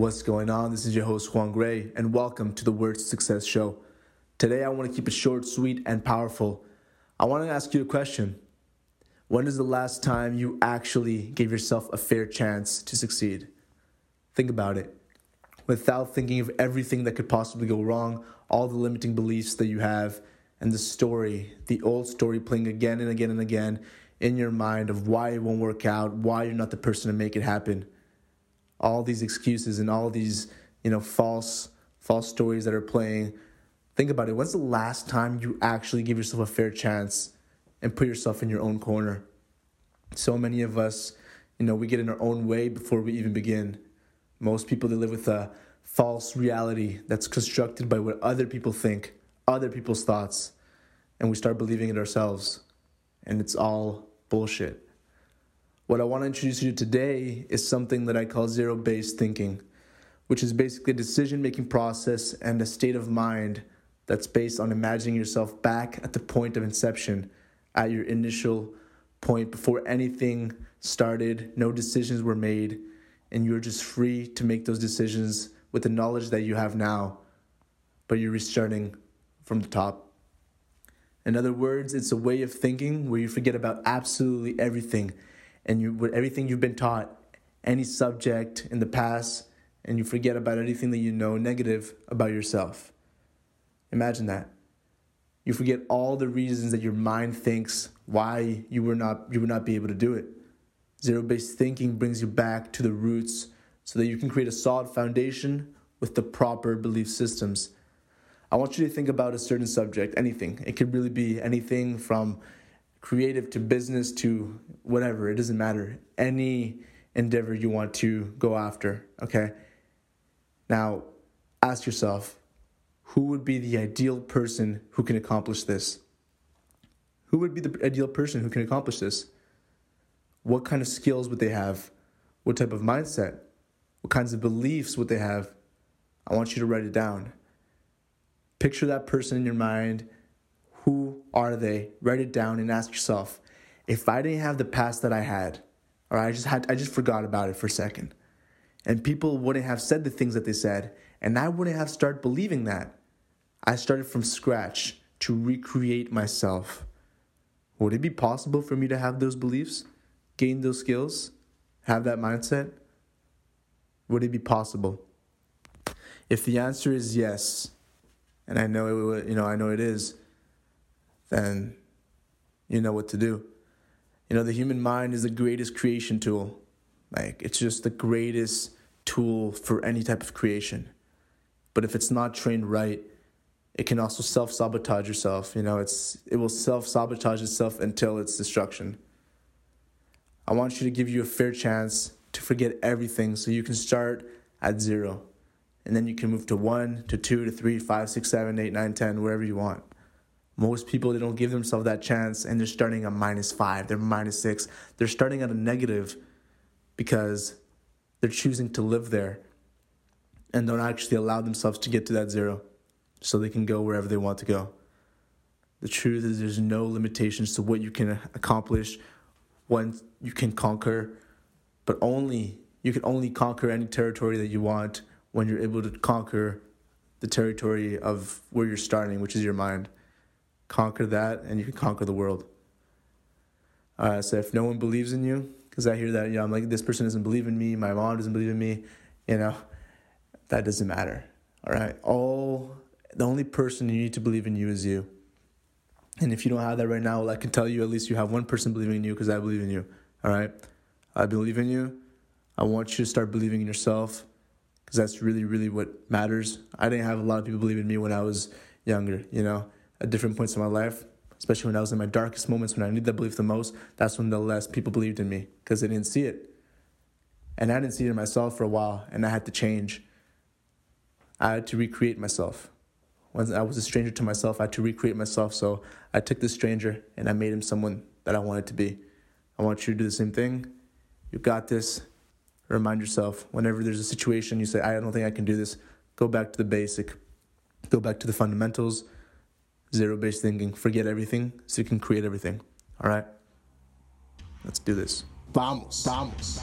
What's going on? This is your host Juan Gray, and welcome to the Word Success Show. Today, I want to keep it short, sweet, and powerful. I want to ask you a question When is the last time you actually gave yourself a fair chance to succeed? Think about it. Without thinking of everything that could possibly go wrong, all the limiting beliefs that you have, and the story, the old story playing again and again and again in your mind of why it won't work out, why you're not the person to make it happen all these excuses and all these you know false false stories that are playing. Think about it. When's the last time you actually give yourself a fair chance and put yourself in your own corner? So many of us you know we get in our own way before we even begin. Most people they live with a false reality that's constructed by what other people think other people's thoughts and we start believing it ourselves. And it's all bullshit what I want to introduce you to today is something that I call zero based thinking, which is basically a decision making process and a state of mind that's based on imagining yourself back at the point of inception, at your initial point before anything started, no decisions were made, and you're just free to make those decisions with the knowledge that you have now, but you're restarting from the top. In other words, it's a way of thinking where you forget about absolutely everything and you with everything you've been taught, any subject in the past, and you forget about anything that you know negative about yourself. Imagine that. You forget all the reasons that your mind thinks why you were not you would not be able to do it. Zero-based thinking brings you back to the roots so that you can create a solid foundation with the proper belief systems. I want you to think about a certain subject, anything. It could really be anything from creative to business to whatever, it doesn't matter. Any endeavor you want to go after, okay? Now, ask yourself who would be the ideal person who can accomplish this? Who would be the ideal person who can accomplish this? What kind of skills would they have? What type of mindset? What kinds of beliefs would they have? I want you to write it down. Picture that person in your mind who are they? Write it down and ask yourself, if I didn't have the past that I had, or I just had I just forgot about it for a second. And people wouldn't have said the things that they said, and I wouldn't have started believing that. I started from scratch to recreate myself. Would it be possible for me to have those beliefs, gain those skills, have that mindset? Would it be possible? If the answer is yes, and I know it you know, I know it is, then you know what to do. You know, the human mind is the greatest creation tool. Like, it's just the greatest tool for any type of creation. But if it's not trained right, it can also self sabotage yourself. You know, it's it will self sabotage itself until its destruction. I want you to give you a fair chance to forget everything so you can start at zero. And then you can move to one, to two, to three, five, six, seven, eight, nine, ten, wherever you want. Most people, they don't give themselves that chance and they're starting at minus five, they're minus six. They're starting at a negative because they're choosing to live there and don't actually allow themselves to get to that zero so they can go wherever they want to go. The truth is, there's no limitations to what you can accomplish, when you can conquer, but only you can only conquer any territory that you want when you're able to conquer the territory of where you're starting, which is your mind conquer that and you can conquer the world. Uh, so if no one believes in you, because I hear that, you know, I'm like, this person doesn't believe in me, my mom doesn't believe in me, you know, that doesn't matter. All right. All the only person you need to believe in you is you. And if you don't have that right now, well, I can tell you at least you have one person believing in you because I believe in you. All right. I believe in you. I want you to start believing in yourself because that's really, really what matters. I didn't have a lot of people believe in me when I was younger, you know at different points in my life, especially when I was in my darkest moments when I needed that belief the most, that's when the less people believed in me because they didn't see it. And I didn't see it in myself for a while, and I had to change. I had to recreate myself. When I was a stranger to myself, I had to recreate myself. So I took this stranger and I made him someone that I wanted to be. I want you to do the same thing. You got this. Remind yourself whenever there's a situation you say, I don't think I can do this, go back to the basic, go back to the fundamentals zero based thinking. Forget everything so you can create everything. All right? Let's do this. Vamos, vamos.